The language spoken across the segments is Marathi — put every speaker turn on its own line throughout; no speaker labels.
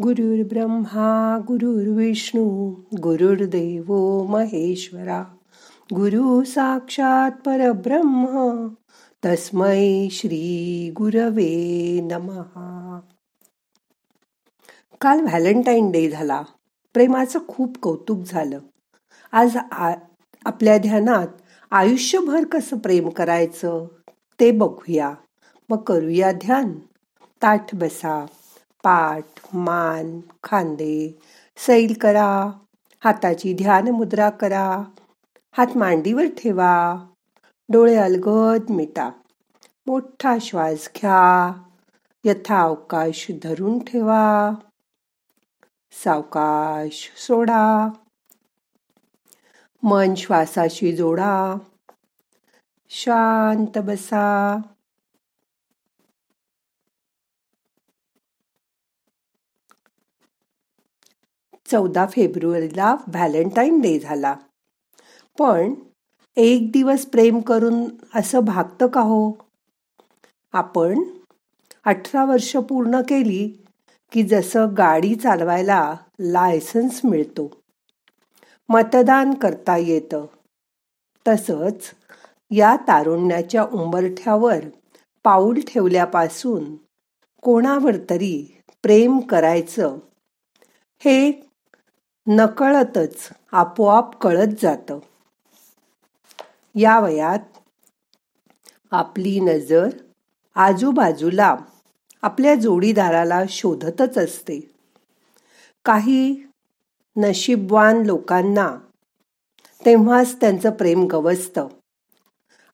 ब्रह्मा गुरुर्विष्णू गुरुर्देव महेश्वरा गुरु साक्षात परब्रह्म तस्मै श्री गुरवे नमहा काल व्हॅलेंटाईन डे झाला. प्रेमाचं खूप कौतुक झालं. आज आपल्या ध्यानात आयुष्यभर कसं प्रेम करायचं ते बघूया. मग करूया ध्यान. ताठ बसा. पाठ मान खांदे सैल करा हाताची ध्यान मुद्रा करा हात मांडीवर ठेवा डोळे अलगद मिटा मोठा श्वास घ्या यथावकाश धरून ठेवा सावकाश सोडा मन श्वासाशी जोडा शांत बसा. चौदा फेब्रुवारीला व्हॅलेंटाईन डे झाला. पण एक दिवस प्रेम करून असं भागतं का हो? आपण अठरा वर्ष पूर्ण केली की जसं गाडी चालवायला लायसन्स मिळतो मतदान करता येतं. तसंच या तारुण्याच्या उंबरठ्यावर पाऊल ठेवल्यापासून कोणावर तरी प्रेम करायचं हे नकळतच आपोआप कळत जातं. या वयात आपली नजर आजूबाजूला आपल्या जोडीदाराला शोधतच असते. काही नशीबवान लोकांना तेव्हाच त्यांचं प्रेम गवसतं.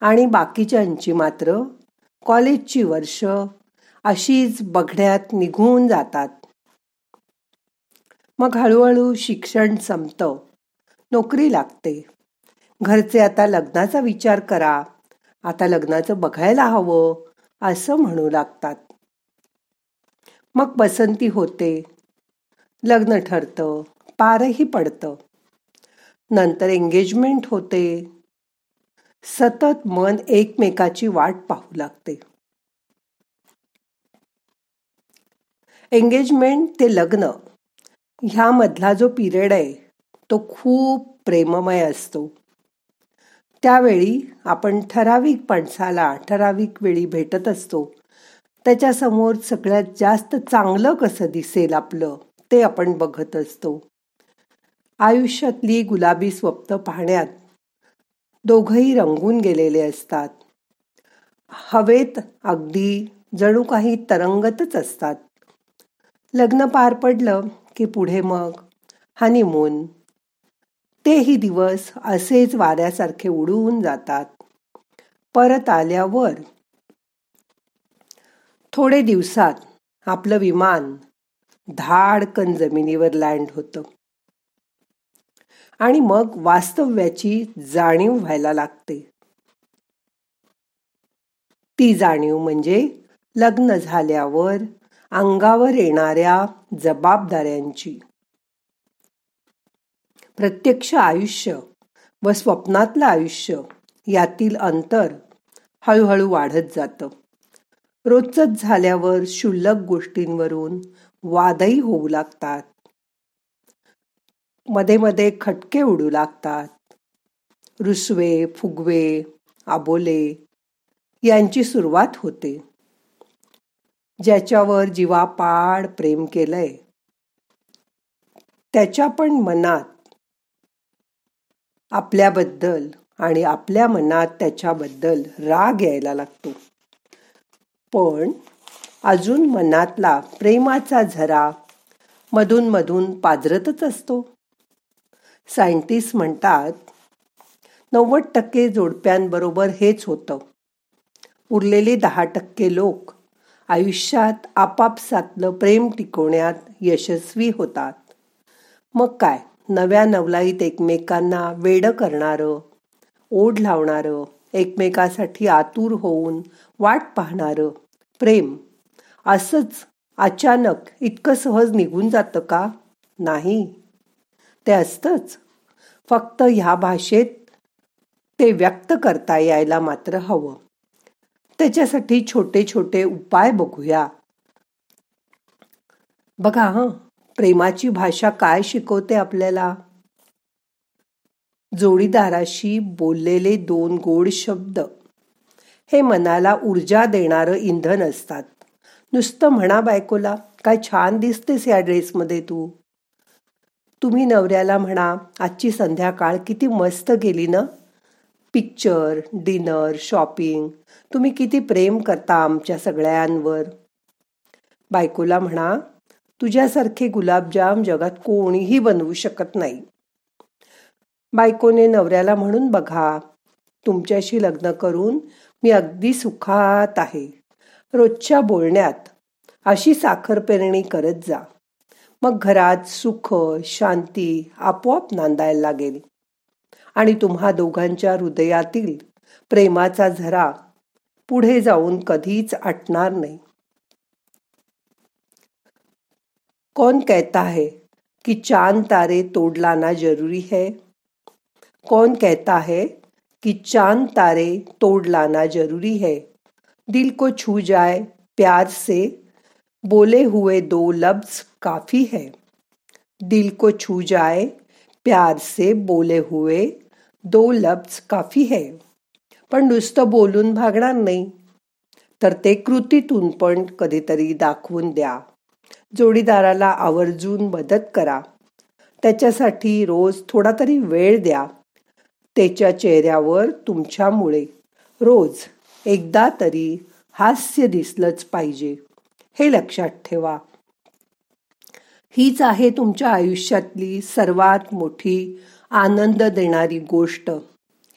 आणि बाकीच्यांची मात्र कॉलेजची वर्ष अशीच बघण्यात निघून जातात. मग हळूहळू शिक्षण संपतं. नोकरी लागते. घरचे आता लग्नाचा विचार करा. आता लग्नाचं बघायला हवं असं म्हणू लागतात. मग पसंती होते. लग्न ठरतं पारही पडतं. नंतर एंगेजमेंट होते. सतत मन एकमेकाची वाट पाहू लागते. एंगेजमेंट ते लग्न. ह्यामधला जो पिरियड आहे तो खूप प्रेममय असतो. त्यावेळी आपण ठराविक माणसाला ठराविक वेळी भेटत असतो. त्याच्यासमोर सगळ्यात जास्त चांगलं कसं दिसेल आपलं ते आपण बघत असतो. आयुष्यातली गुलाबी स्वप्न पाहण्यात दोघंही रंगून गेलेले असतात. हवेत अगदी जणू काही तरंगतच असतात. लग्न पार पडलं की पुढे मग? हनीमून. तेही दिवस असेच वाऱ्यासारखे उडून जातात. परत आल्यावर थोडे दिवसात आपलं विमान धाडकन जमिनीवर लँड होतं. आणि मग वास्तव्याची जाणीव व्हायला लागते. ती जाणीव म्हणजे लग्न झाल्यावर अंगावर येणाऱ्या जबाबदाऱ्यांची. प्रत्यक्ष आयुष्य व स्वप्नातलं आयुष्य यातील अंतर हळूहळू वाढत जातं. रोजच झाल्यावर शुल्लक गोष्टींवरून वादही होऊ लागतात. मध्ये मध्ये खटके उडू लागतात. रुसवे फुगवे आबोले यांची सुरुवात होते. ज्याच्यावर जीवापाड प्रेम केलंय. त्याच्या पण मनात आपल्याबद्दल आणि आपल्या मनात त्याच्याबद्दल राग यायला लागतो. पण अजून मनातला प्रेमाचा झरा मधून मधून पाजरतच असतो. सायंटिस्ट म्हणतात नव्वद टक्के जोडप्यांबरोबर हेच होतं. उरलेले दहा टक्के लोक आयुष्यात आपापसातलं प्रेम टिकवण्यात यशस्वी होतात. मग काय? नव्या नवलाईत एकमेकांना वेड करणारं ओढ लावणारं एकमेकासाठी आतुर होऊन वाट पाहणारं प्रेम. असंच अचानक इतकं सहज निघून जातं का? नाही. ते असतंच. फक्त ह्या भाषेत ते व्यक्त करता यायला मात्र हवं. त्याच्यासाठी छोटे छोटे उपाय बघूया. बघा हां प्रेमाची भाषा काय शिकवते आपल्याला? जोडीदाराशी बोललेले दोन गोड शब्द. हे मनाला ऊर्जा देणारं इंधन असतात. नुसतं म्हणा बायकोला काय छान दिसतेस या ड्रेसमध्ये तू. तुम्ही नवऱ्याला म्हणा आजची संध्याकाळ किती मस्त गेली ना. पिक्चर डिनर शॉपिंग तुम्ही किती प्रेम करता आमच्या सगळ्यांवर? बायकोला म्हणा तुझ्यासारखे गुलाबजाम जगात कोणीही बनवू शकत नाही. बायकोने नवऱ्याला म्हणून बघा तुमच्याशी लग्न करून मी अगदी सुखात आहे. रोजच्या बोलण्यात अशी साखर पेरणी करत जा. मग घरात सुख शांती आपोआप नांदायला लागेल. आणि तुम्हा दोघांच्या हृदयातील प्रेमाचा झरा पुढे जाऊन कधीच आटणार नाही. कौन कहता है कि चाँद तारे तोड़ लाना ज़रूरी है? कौन कहता है कि चाँद तारे तोड़ लाना ज़रूरी है? दिल को छू जाए प्यार से, बोले हुए दो लफ्ज काफ़ी है। दिल को छू जाए प्यार से बोले हुए दो लफ्ज काफी है पण नुसतं बोलून भागणार नाही. तर ते कृतीतून पण कधीतरी दाखवून द्या. जोडीदाराला आवर्जून मदत करा. त्याच्यासाठी रोज थोडा तरी वेळ द्या. त्याच्या चेहऱ्यावर तुमच्यामुळे रोज एकदा तरी हास्य दिसलंच पाहिजे. हे लक्षात ठेवा. हीच आहे तुमच्या आयुष्यातली सर्वात मोठी आनंद देणारी गोष्ट.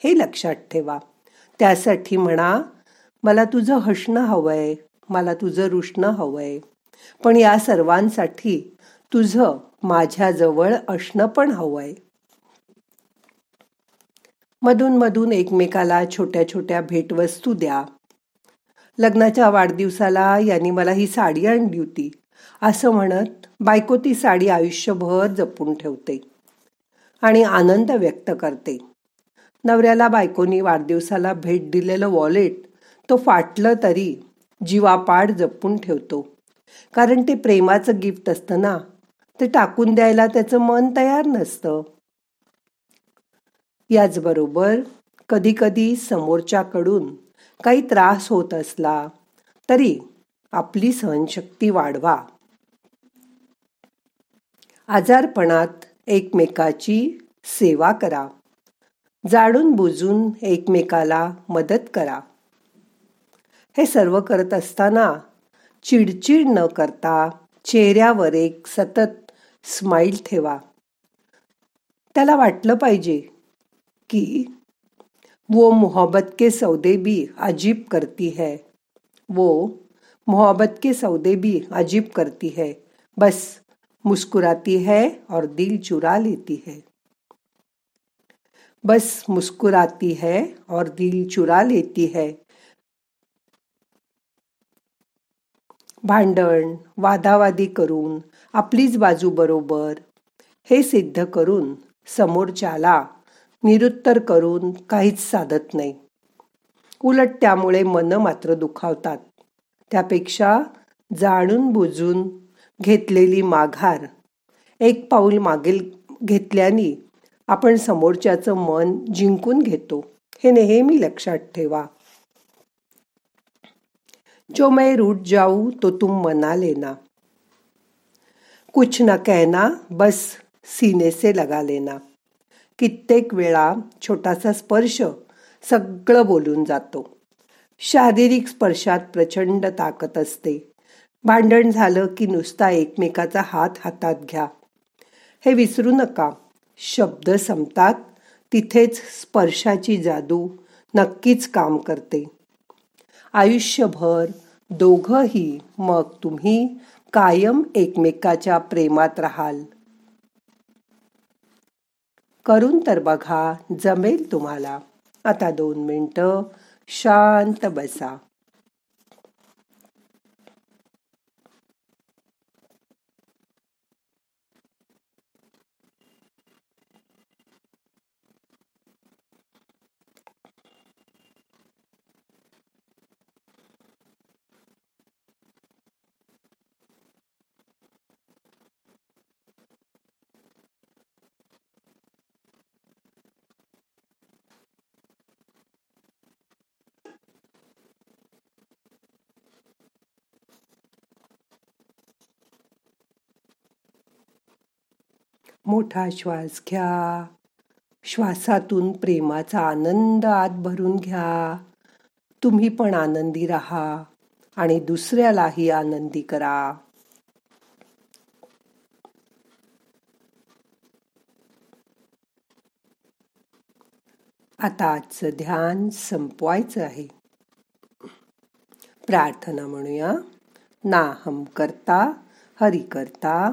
हे लक्षात ठेवा. त्यासाठी म्हणा मला तुझं हसणं हवंय मला तुझं रुष्णं हवंय. पण या सर्वांसाठी तुझं माझ्याजवळ असणं पण हवंय. मधून मधून एकमेकाला छोट्या छोट्या भेटवस्तू द्या. लग्नाच्या वाढदिवसाला यांनी मला ही साडी आणली होती. असं म्हणत बायको ती साडी आयुष्यभर जपून ठेवते आणि आनंद व्यक्त करते. नवऱ्याला बायकोनी वाढदिवसाला भेट दिलेलं वॉलेट तो फाटलं तरी जीवापाड जपून ठेवतो. कारण ते प्रेमाचं गिफ्ट असतं ना ते टाकून द्यायला त्याचं मन तयार नसतं. याचबरोबर कधी कधी समोरच्याकडून काही त्रास होत असला तरी आपली सहनशक्ती वाढवा. आजारपणात एकमेकाची सेवा करा. जाणून बुजून एकमेकाला मदत करा. हे सर्व करत असताना चिडचिड न करता चेहऱ्यावर एक सतत स्माइल ठेवा. त्याला वाटलं पाहिजे की वो मोहब्बत के सौदे भी अजीब करती है. वो मोहब्बत के सौदे भी अजीब करती है. बस मुस्कुराती है और दिल चुरा लेती है। बस मुस्कुराती है और दिल चुरा लेती है। भांडण वादावादी करून आपलीच बाजू बरोबर हे सिद्ध करून समोरच्याला निरुत्तर करून काहीच साधत नाही. उलट त्यामुळे मन मात्र दुखावतात. त्यापेक्षा जाणून बुजून घेतलेली माघार. एक पाऊल मागेल घेतल्याने आपण समोरच्याचं मन जिंकून घेतो. हे नेहमी लक्षात ठेवा. जो मैं रूट जाऊ तो तुम मना लेना. कुछ न कहना बस सीने से लगा लेना. कित्येक वेळा छोटासा स्पर्श सगळं बोलून जातो. शारीरिक स्पर्शात प्रचंड ताकद असते. भांडण झालं की नुसता एकमेकाचा हात हातात घ्या. हे विसरू नका. शब्द संपतात तिथेच स्पर्शाची जादू नक्कीच काम करते. आयुष्यभर दोघंही मग तुम्ही कायम एकमेकाच्या प्रेमात राहाल. करून तर बघा जमेल तुम्हाला. आता दोन मिनटं शांत बसा. मोठा श्वास घ्या. श्वासातून प्रेमाचा आनंद आत भरून घ्या. तुम्ही पण आनंदी राहा आणि दुसऱ्यालाही आनंदी करा. आता आजचं ध्यान संपवायचं आहे. प्रार्थना म्हणूया. नाहम करता हरि करता